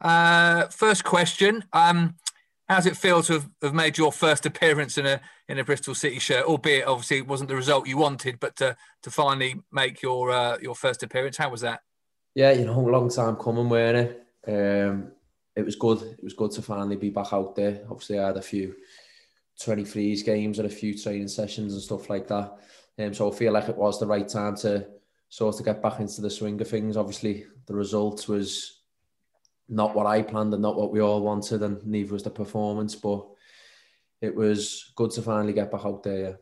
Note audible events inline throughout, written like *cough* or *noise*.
Uh, first question. Um, how does it feel to have, have, made your first appearance in a in a Bristol City shirt? Albeit, obviously, it wasn't the result you wanted, but to, to finally make your uh, your first appearance, how was that? Yeah, you know, long time coming, weren't it? Um, it was good. It was good to finally be back out there. Obviously, I had a few 23s games and a few training sessions and stuff like that. Um, so I feel like it was the right time to sort of get back into the swing of things. Obviously, the result was not what I planned and not what we all wanted, and neither was the performance. But it was good to finally get back out there. Yeah.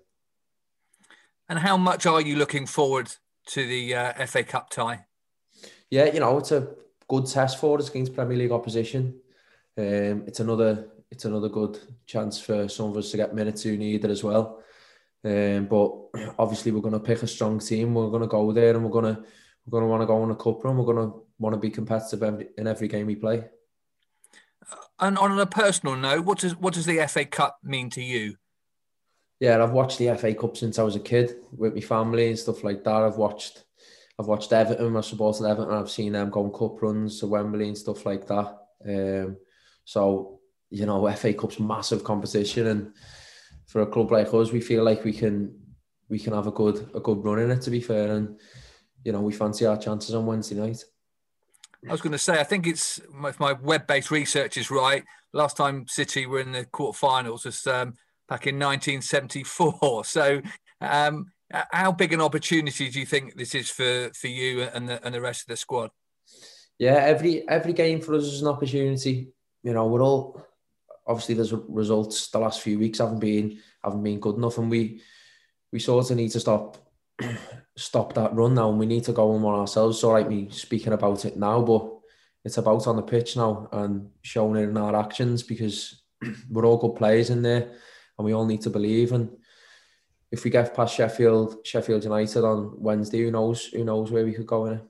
And how much are you looking forward to the uh, FA Cup tie? Yeah, you know, it's a good test for us against Premier League opposition. Um, it's another it's another good chance for some of us to get minutes who need it as well. Um, but *clears throat* obviously, we're going to pick a strong team. We're going to go there, and we're going to we're going to want to go on a cup run. We're going to want to be competitive in every game we play. And on a personal note, what does what does the FA Cup mean to you? Yeah, I've watched the FA Cup since I was a kid with my family and stuff like that. I've watched I've watched Everton. I've supported Everton. I've seen them go on cup runs to Wembley and stuff like that. Um, so you know, *laughs* FA Cup's massive competition, and for a club like us, we feel like we can we can have a good a good run in it. To be fair, and you know, we fancy our chances on Wednesday night. I was going to say, I think it's if my web-based research is right. Last time City were in the quarterfinals was um, back in 1974. *laughs* So, um, how big an opportunity do you think this is for for you and the and the rest of the squad? Yeah, every every game for us is an opportunity. You know, we're all obviously there's results the last few weeks haven't been haven't been good enough, and we we sort of need to stop *clears throat* stop that run now, and we need to go on one ourselves. So like me speaking about it now, but it's about on the pitch now and showing it in our actions because *clears throat* we're all good players in there, and we all need to believe. And if we get past Sheffield Sheffield United on Wednesday, who knows who knows where we could go in it.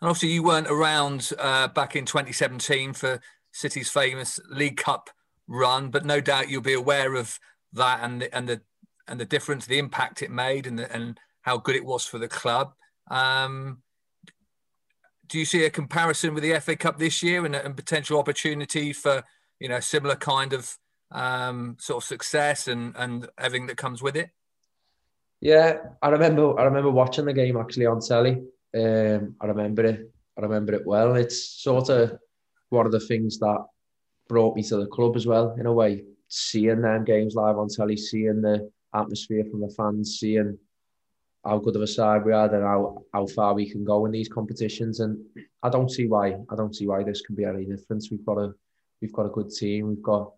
And obviously, you weren't around uh, back in 2017 for City's famous League Cup run, but no doubt you'll be aware of that and the, and the and the difference, the impact it made, and the, and how good it was for the club. Um, do you see a comparison with the FA Cup this year and and potential opportunity for you know similar kind of um, sort of success and and everything that comes with it? Yeah, I remember. I remember watching the game actually on telly. Um, I remember it. I remember it well. It's sort of one of the things that brought me to the club as well, in a way. Seeing them games live on telly, seeing the atmosphere from the fans, seeing how good of a side we are and how, how far we can go in these competitions. And I don't see why I don't see why this can be any difference. We've got a we've got a good team. We've got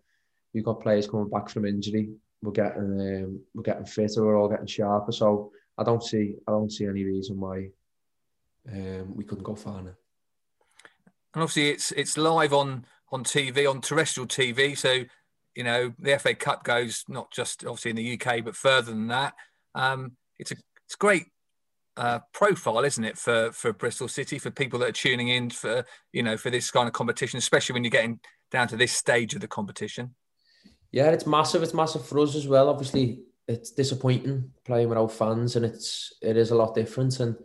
we've got players coming back from injury. We're getting um, we're getting fitter. We're all getting sharper. So I don't see I don't see any reason why um, we couldn't go far now and obviously it's it's live on on TV on terrestrial TV. So you know the FA Cup goes not just obviously in the UK but further than that. Um, it's a it's great uh, profile, isn't it, for for Bristol City for people that are tuning in for you know for this kind of competition, especially when you're getting down to this stage of the competition. Yeah, it's massive. It's massive for us as well. Obviously, it's disappointing playing without fans, and it's it is a lot different. And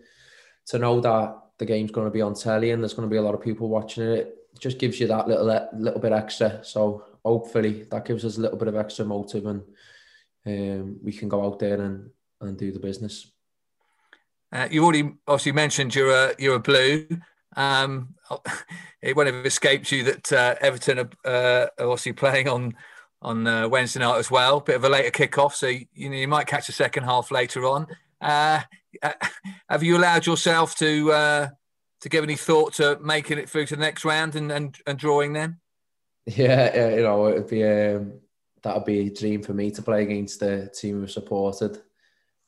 to know that the game's going to be on telly and there's going to be a lot of people watching it. It just gives you that little little bit extra. So hopefully that gives us a little bit of extra motive and um, we can go out there and, and do the business. Uh, you already obviously mentioned you're a you're a blue. Um, *laughs* it won't have escaped you that uh, Everton are, uh, are obviously playing on on uh, Wednesday night as well. Bit of a later kickoff, so you know you might catch the second half later on. Uh, have you allowed yourself to uh, to give any thought to making it through to the next round and and, and drawing them? Yeah, you know, it'd be um, that'd be a dream for me to play against the team we've supported.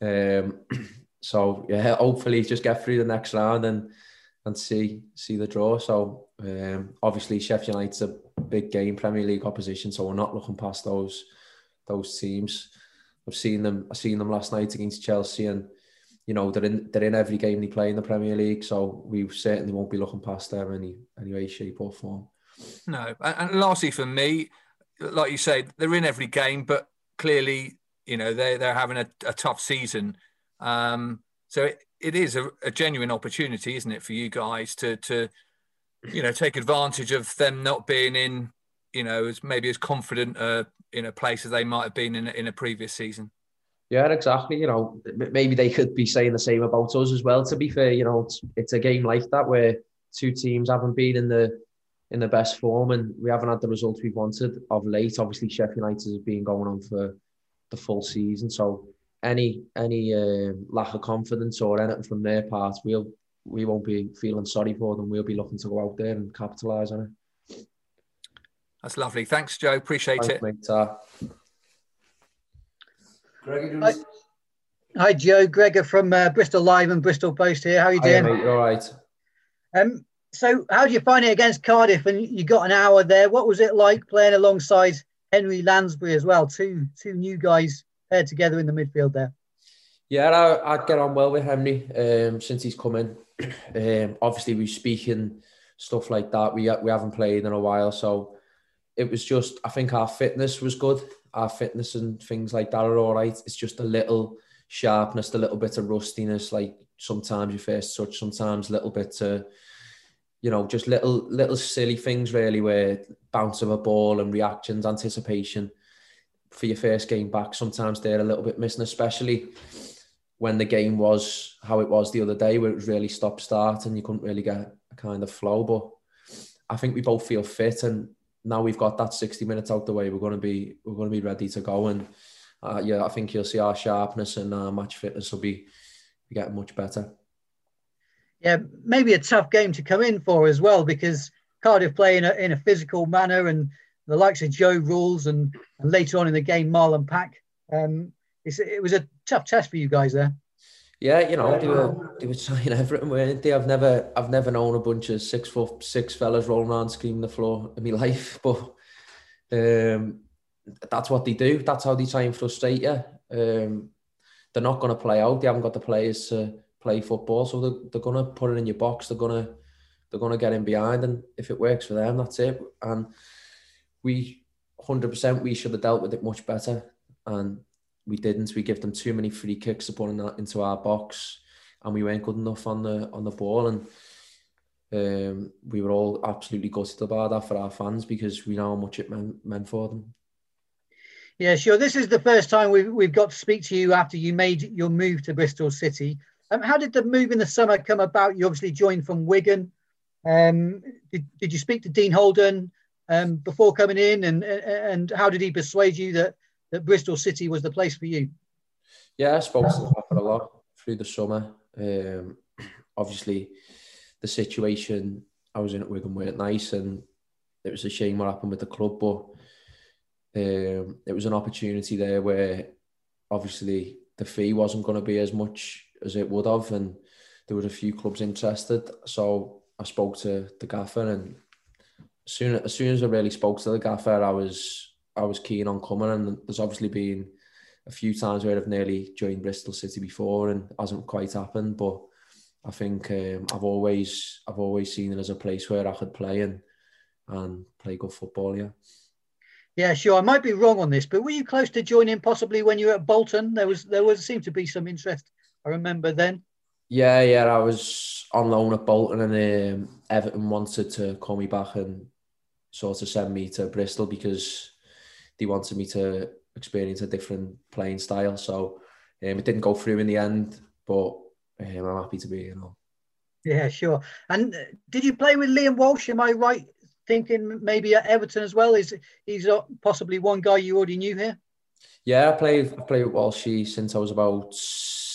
Um, *clears throat* so yeah, hopefully just get through the next round and and see see the draw. So um, obviously Sheffield United's a big game, Premier League opposition, so we're not looking past those those teams. I've seen them. I seen them last night against Chelsea, and you know they're in they're in every game they play in the Premier League. So we certainly won't be looking past them any any way, shape, or form. No, and lastly for me, like you say, they're in every game, but clearly, you know, they they're having a, a tough season. Um, so it, it is a, a genuine opportunity, isn't it, for you guys to to you know, take advantage of them not being in, you know, as maybe as confident uh, in a place as they might have been in in a previous season. Yeah, exactly. You know, maybe they could be saying the same about us as well. To be fair, you know, it's, it's a game like that where two teams haven't been in the in the best form, and we haven't had the results we wanted of late. Obviously, Sheffield United has been going on for the full season, so any any uh, lack of confidence or anything from their part, we'll we won't be feeling sorry for them. We'll be looking to go out there and capitalise on it. That's lovely. Thanks, Joe. Appreciate Thanks, it. Mate. Uh, Hi. Hi, Joe. Gregor from uh, Bristol Live and Bristol Post here. How are you doing? Hi, mate. All right. Um, so, how did you find it against Cardiff? And you got an hour there. What was it like playing alongside Henry Lansbury as well? Two two new guys paired together in the midfield there. Yeah, I, I get on well with Henry um, since he's come in. Um, obviously, we're speaking stuff like that. We we haven't played in a while, so it was just. I think our fitness was good. Our fitness and things like that are all right. It's just a little sharpness, a little bit of rustiness. Like sometimes your first touch, sometimes a little bit. Uh, you know, just little little silly things really, where bounce of a ball and reactions, anticipation for your first game back. Sometimes they're a little bit missing, especially when the game was how it was the other day, where it was really stop start and you couldn't really get a kind of flow. But I think we both feel fit, and now we've got that sixty minutes out the way. We're going to be we're to be ready to go, and uh, yeah, I think you'll see our sharpness and our match fitness will be, be getting much better yeah, maybe a tough game to come in for as well because Cardiff play in a, in a physical manner and the likes of Joe Ralls and, and later on in the game Marlon Pack. Um, it was a tough test for you guys there. Yeah, you know, they were they were trying *laughs* everything, weren't they? I've never I've never known a bunch of six foot six fellas rolling around screaming the floor in my *laughs* life, but um, that's what they do. That's how they try and frustrate you. Um, they're not going to play out. They haven't got the players to play football. So they're, they're gonna put it in your box. They're gonna they're gonna get in behind, and if it works for them, that's it. And we, hundred percent, we should have dealt with it much better, and we didn't. We give them too many free kicks to put in that into our box, and we weren't good enough on the on the ball. And um, we were all absolutely gutted about that for our fans because we know how much it meant, meant for them. Yeah, sure. This is the first time we've, we've got to speak to you after you made your move to Bristol City. Um, how did the move in the summer come about? You obviously joined from Wigan. Um, did, did you speak to Dean Holden um, before coming in, and and how did he persuade you that that Bristol City was the place for you? Yeah, I spoke to him a lot through the summer. Um, *clears throat* obviously, the situation I was in at Wigan weren't nice, and it was a shame what happened with the club. But um, it was an opportunity there where obviously the fee wasn't going to be as much as it would have, and there were a few clubs interested. So I spoke to the gaffer, and as soon as soon as I really spoke to the gaffer, I was I was keen on coming. And there's obviously been a few times where I've nearly joined Bristol City before, and hasn't quite happened. But I think um, I've always I've always seen it as a place where I could play and and play good football. Yeah. Yeah, sure. I might be wrong on this, but were you close to joining possibly when you were at Bolton? There was there was seemed to be some interest I remember then. Yeah, yeah, I was on loan at Bolton, and um, Everton wanted to call me back and sort of send me to Bristol because they wanted me to experience a different playing style. So um, it didn't go through in the end, but um, I'm happy to be, you know. Yeah, sure. And uh, did you play with Liam Walsh? Am I right thinking maybe at Everton as well? Is he's possibly one guy you already knew here? Yeah, I played I played with Walshy since I was about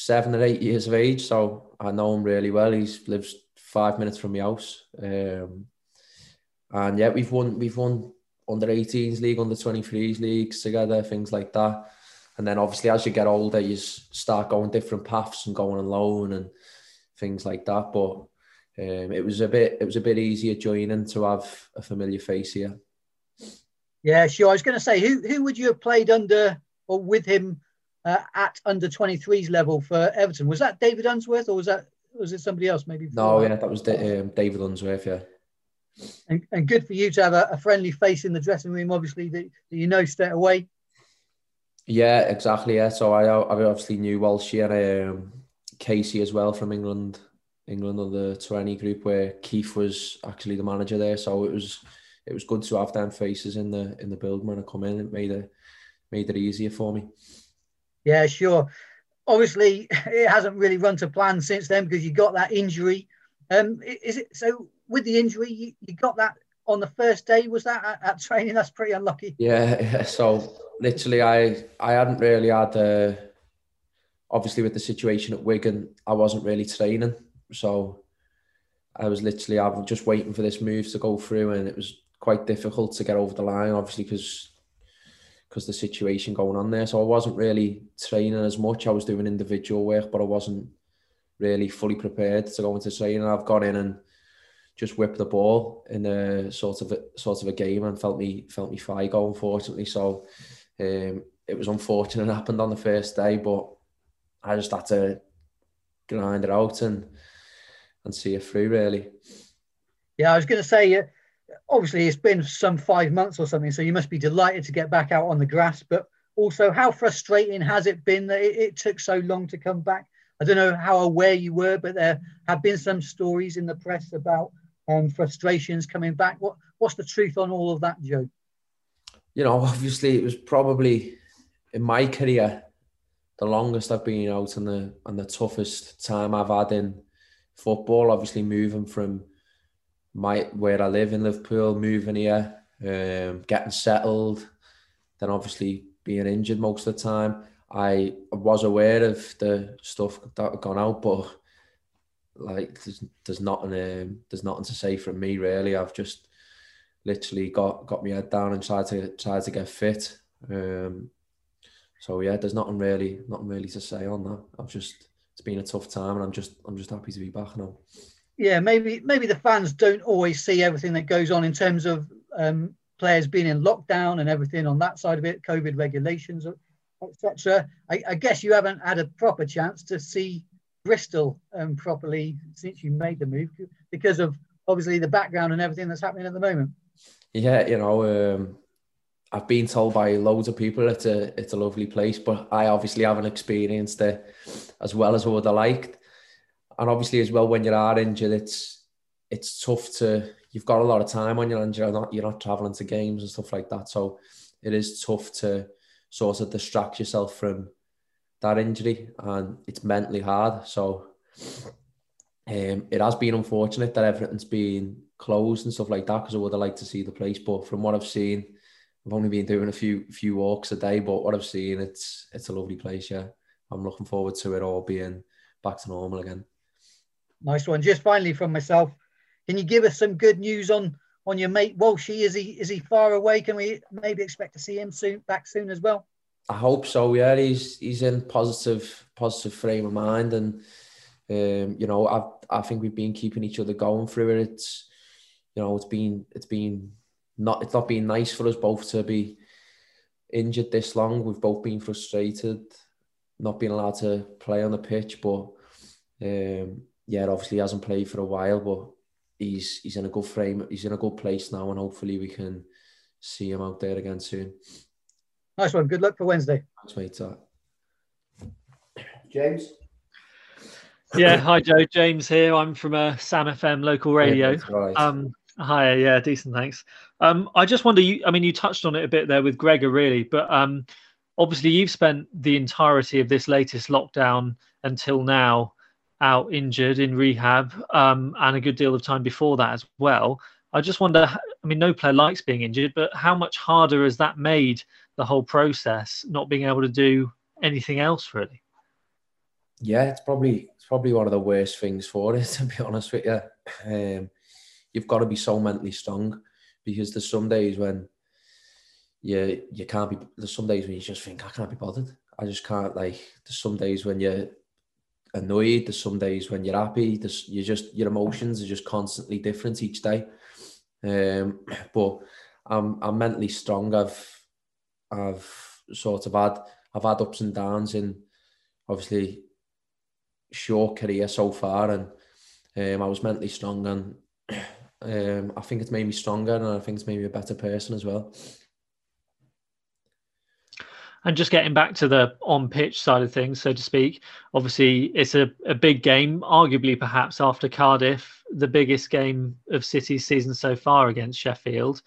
seven or eight years of age, so I know him really well. He's lives five minutes from my house, um, and yeah, we've won we've won under 18s league, under 23s leagues together, things like that. And then obviously as you get older, you start going different paths and going alone and things like that. But um, it was a bit it was a bit easier joining to have a familiar face here. Yeah, sure. I was going to say, who who would you have played under or with him uh, at under 23s level for Everton. Was that David Unsworth or was that was it somebody else maybe? No, yeah, that was um, David Unsworth, yeah. And, and, good for you to have a, a, friendly face in the dressing room, obviously, that, that, you know straight away. Yeah, exactly. Yeah, so I, I obviously knew Walsh and um, Kasey as well from England England under 20 group where Keith was actually the manager there. So it was it was good to have them faces in the in the build when I come in. It made it made it easier for me. Yeah, sure. Obviously, *laughs* it hasn't really run to plan since then because you got that injury. Um, is it so? With the injury, you, you got that on the first day. Was that at, at training? That's pretty unlucky. Yeah. So literally, I I hadn't really had. Uh, obviously, with the situation at Wigan, I wasn't really training, so I was literally I was just waiting for this move to go through, and it was quite difficult to get over the line, obviously, because because the situation going on there. So I wasn't really training as much. I was doing individual work, but I wasn't really fully prepared to go into training. I've got in and just whipped the ball in a sort of a, sort of a game and felt me felt me go unfortunately. So um, it was unfortunate it happened on the first day, but I just had to grind it out and and see it through really. Yeah, I was going to say obviously it's been some five months or something, so you must be delighted to get back out on the grass. But also, how frustrating has it been that it, it took so long to come back? I don't know how aware you were, but there have been some stories in the press about um, frustrations coming back. What what's the truth on all of that, Joe? You know, obviously it was probably in my career the longest I've been out and the and the toughest time I've had in football. Obviously, moving from my where I live in Liverpool, moving here, um, getting settled, then obviously being injured most of the time. I was aware of the stuff that had gone out, but like there's there's nothing um, there's nothing to say from me really. I've just literally got got my head down and tried to try to get fit. Um, so yeah, there's nothing really nothing really to say on that. I've just it's been a tough time, and I'm just I'm just happy to be back now yeah, maybe maybe the fans don't always see everything that goes on in terms of um, players being in lockdown and everything on that side of it, COVID regulations, etc. I, I, guess you haven't had a proper chance to see Bristol um, properly since you made the move because of obviously the background and everything that's happening at the moment. Yeah, you know, um, I've been told by loads of people it's a it's a lovely place, but I obviously haven't experienced it as well as I would have liked and obviously as well when you are injured, it's it's tough to. You've got a lot of time on your hands. You're not you're not traveling to games and stuff like that. So it is tough to sort of distract yourself from that injury, and it's mentally hard. So um, it has been unfortunate that everything's been closed and stuff like that because I would have liked to see the place. But from what I've seen, I've only been doing a few few walks a day, but what I've seen, it's it's a lovely place. Yeah, I'm looking forward to it all being back to normal again. Nice one. Just finally from myself, can you give us some good news on on your mate Walshy? Is he is he far away? Can we maybe expect to see him soon back soon as well? I hope so. Yeah, he's he's in positive positive frame of mind, and um, you know I I think we've been keeping each other going through it. It's you know it's been it's been not it's not been nice for us both to be injured this long. We've both been frustrated, not being allowed to play on the pitch, but um, yeah, obviously he hasn't played for a while, but he's he's in a good frame. He's in a good place now, and hopefully we can see him out there again soon. Nice one. Good luck for Wednesday. Thanks, mate. James. Yeah, hi Joe. James here. I'm from a uh, Sam FM local radio. Yeah, right. Um, hi. Yeah, decent. Thanks. Um, I just wonder. You, I mean, you touched on it a bit there with Gregor, really, but um, obviously you've spent the entirety of this latest lockdown until now out injured in rehab um, and a good deal of time before that as well. I just wonder, I mean, no player likes being injured, but how much harder has that made the whole process, not being able to do anything else really? Yeah, it's probably it's probably one of the worst things for it, *laughs* to be honest with you. Um, you've got to be so mentally strong because there's some days when you you can't be. There's some days when you just think I can't be bothered. I just can't. Like there's some days when you annoyed. There's some days when you're happy. There's you just your emotions are just constantly different each day. Um, *clears throat* but I'm I'm mentally strong. I've I've sort of had I've had ups and downs in obviously short career so far, and um, I was mentally strong, and *clears throat* um, I think it's made me stronger, and I think it's made me a better person as well. And just getting back to the on pitch side of things, so to speak, obviously it's a, a big game, arguably perhaps after Cardiff, the biggest game of City's season so far against Sheffield.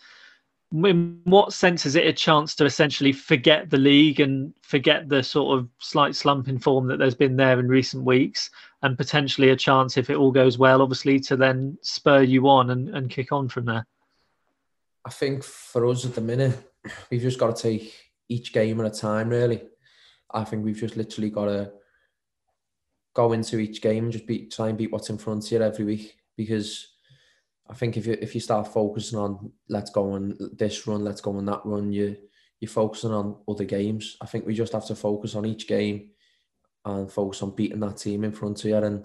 In what sense is it a chance to essentially forget the league and forget the sort of slight slump in form that there's been there in recent weeks, and potentially a chance, if it all goes well, obviously to then spur you on and, and kick on from there? I think for us at the minute, we've just got to take each game at a time, really. I think we've just literally got to go into each game and just try and beat what's in front of you every week. Because I think if you if you start focusing on let's go on this run, let's go on that run, you you're focusing on other games. I think we just have to focus on each game and focus on beating that team in front of you. And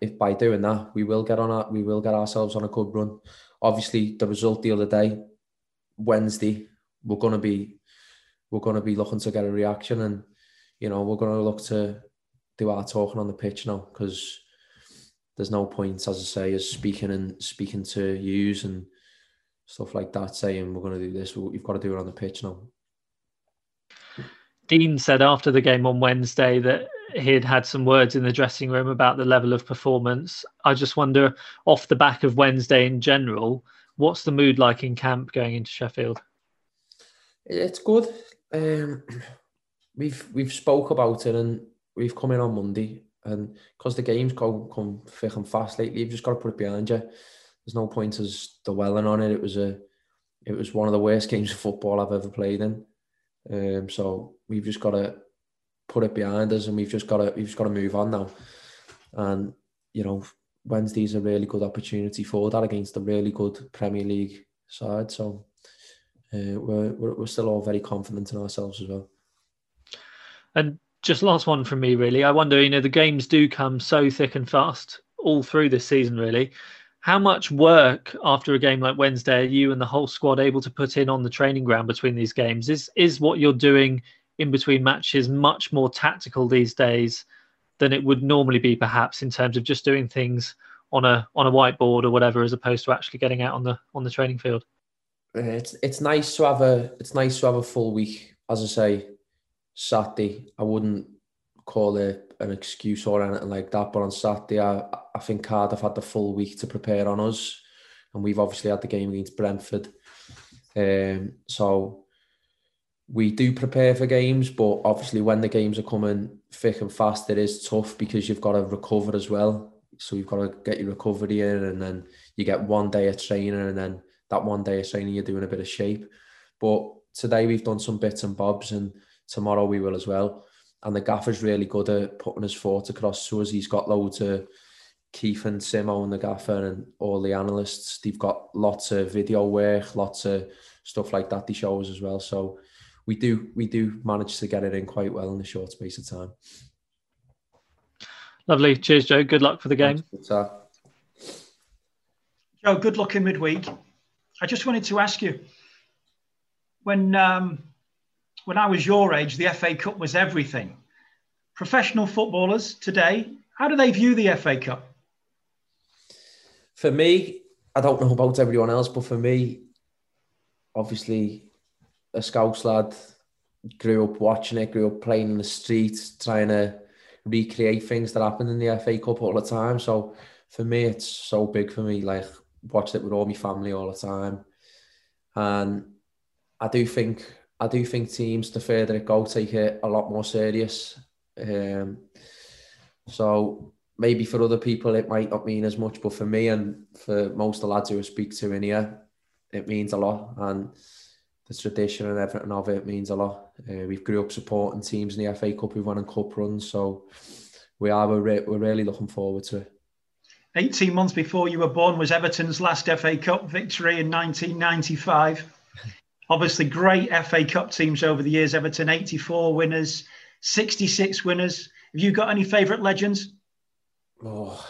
if by doing that, we will get on our, we will get ourselves on a good run. Obviously, the result the other day, Wednesday, we're gonna be we're going to be looking to get a reaction and you know we're going to look to do our talking on the pitch now because there's no point as I say as speaking and speaking to yous and stuff like that saying we're going to do this you've got to do it on the pitch now Dean said after the game on Wednesday that he had had some words in the dressing room about the level of performance. I just wonder, off the back of Wednesday in general, what's the mood like in camp going into Sheffield? It's good. Um, we've we've spoke about it and we've come in on Monday and because the games go come thick and fast lately, you've just got to put it behind you. There's no point as dwelling on it. It was a it was one of the worst games of football I've ever played in. Um, so we've just got to put it behind us and we've just got to we've just got to move on now. And you know, Wednesday's a really good opportunity for that against a really good Premier League side. So uh, we're, we're, still all very confident in ourselves as well. And just last one from me, really. I wonder, you know, the games do come so thick and fast all through this season, really. How much work after a game like Wednesday are you and the whole squad able to put in on the training ground between these games? Is is what you're doing in between matches much more tactical these days than it would normally be, perhaps, in terms of just doing things on a on a whiteboard or whatever, as opposed to actually getting out on the on the training field? It's it's nice to have a it's nice to have a full week. As I say, Saturday, I wouldn't call it an excuse or anything like that. But on Saturday, I, I think Cardiff had the full week to prepare on us, and we've obviously had the game against Brentford. Um, so we do prepare for games, but obviously when the games are coming thick and fast, it is tough because you've got to recover as well. So you've got to get your recovery in, and then you get one day of training, and then that one day of training you're doing a bit of shape. But today we've done some bits and bobs, and tomorrow we will as well. And the gaffer's really good at putting his thoughts across to us. He's got loads of Keith and Simo and the gaffer and all the analysts. They've got lots of video work, lots of stuff like that. They show us as well. So we do we do manage to get it in quite well in a short space of time. Lovely. Cheers, Joe. Good luck for the game. Joe, good luck in midweek. I just wanted to ask you when um, when I was your age, the FA Cup was everything. Professional footballers today, how do they view the FA Cup? For me, I don't know about everyone else, but for me, obviously, a Scouse lad, grew up watching it, grew up playing in the streets, trying to recreate things that happened in the FA Cup all the time. So for me, it's so big for me. Like watched it with all my family all the time, and I do think I do think teams the further it go take it a lot more serious. Um, so maybe for other people it might not mean as much, but for me and for most of the lads who I speak to in here, it means a lot. And the tradition and everything of it means a lot. Uh, we've grew up supporting teams in the FA Cup, we've won in cup runs, so we are we're, re- we're really looking forward to it. 18 months before you were born was Everton's last FA Cup victory in 1995. Obviously, great FA Cup teams over the years. Everton 84 winners, 66 winners. Have you got any favourite legends? Oh,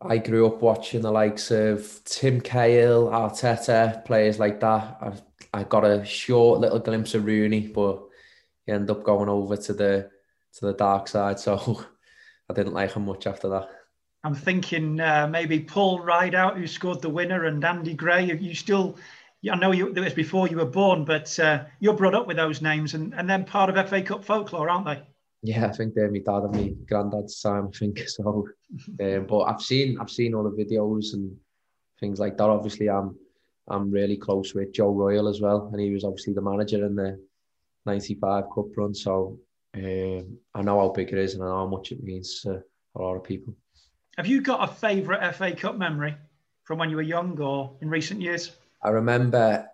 I grew up watching the likes of Tim Cahill, Arteta, players like that. I've, I got a short little glimpse of Rooney, but he ended up going over to the to the dark side. So *laughs* I didn't like him much after that. I'm thinking uh, maybe Paul Rideout, who scored the winner, and Andy Gray. You still I know you, it was before you were born, but uh, you're brought up with those names and, and then part of FA Cup folklore, aren't they? Yeah, I think they're my dad and my granddad's time. I think *laughs* so. um, but I've seen I've seen all the videos and things like that. Obviously, I'm I'm really close with Joe Royle as well, and he was obviously the manager in the '95 Cup run. So um, I know how big it is and I know how much it means to a lot of people. Have you got a favourite FA Cup memory from when you were young or in recent years? I remember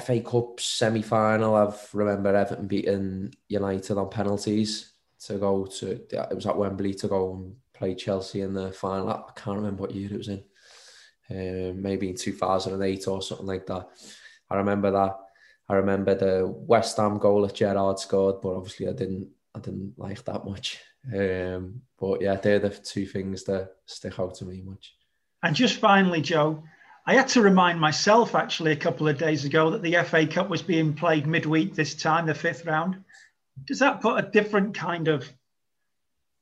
FA Cup semi final. I remember Everton beating United on penalties to go to. It was at Wembley to go and play Chelsea in the final. I can't remember what year it was in. Um, maybe in 2008 or something like that. I remember that. I remember the West Ham goal that Gerrard scored, but obviously I didn't. I didn't like that much. Um, but yeah, they're the two things that stick out to me much. And just finally, Joe, I had to remind myself actually a couple of days ago that the FA Cup was being played midweek this time, the fifth round. Does that put a different kind of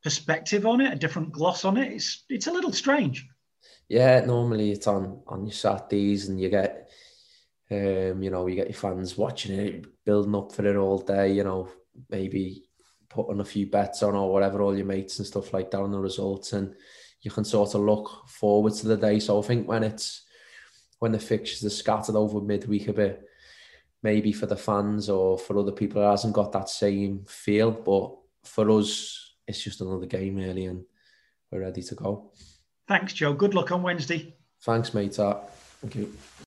perspective on it, a different gloss on it? It's it's a little strange. Yeah, normally it's on on your Saturdays and you get um, you know, you get your fans watching it, building up for it all day, you know, maybe putting a few bets on or whatever, all your mates and stuff like that on the results and you can sort of look forward to the day. So I think when it's when the fixtures are scattered over midweek a bit, maybe for the fans or for other people, it hasn't got that same feel. But for us, it's just another game, really, and we're ready to go. Thanks, Joe. Good luck on Wednesday. Thanks, mate. Thank you.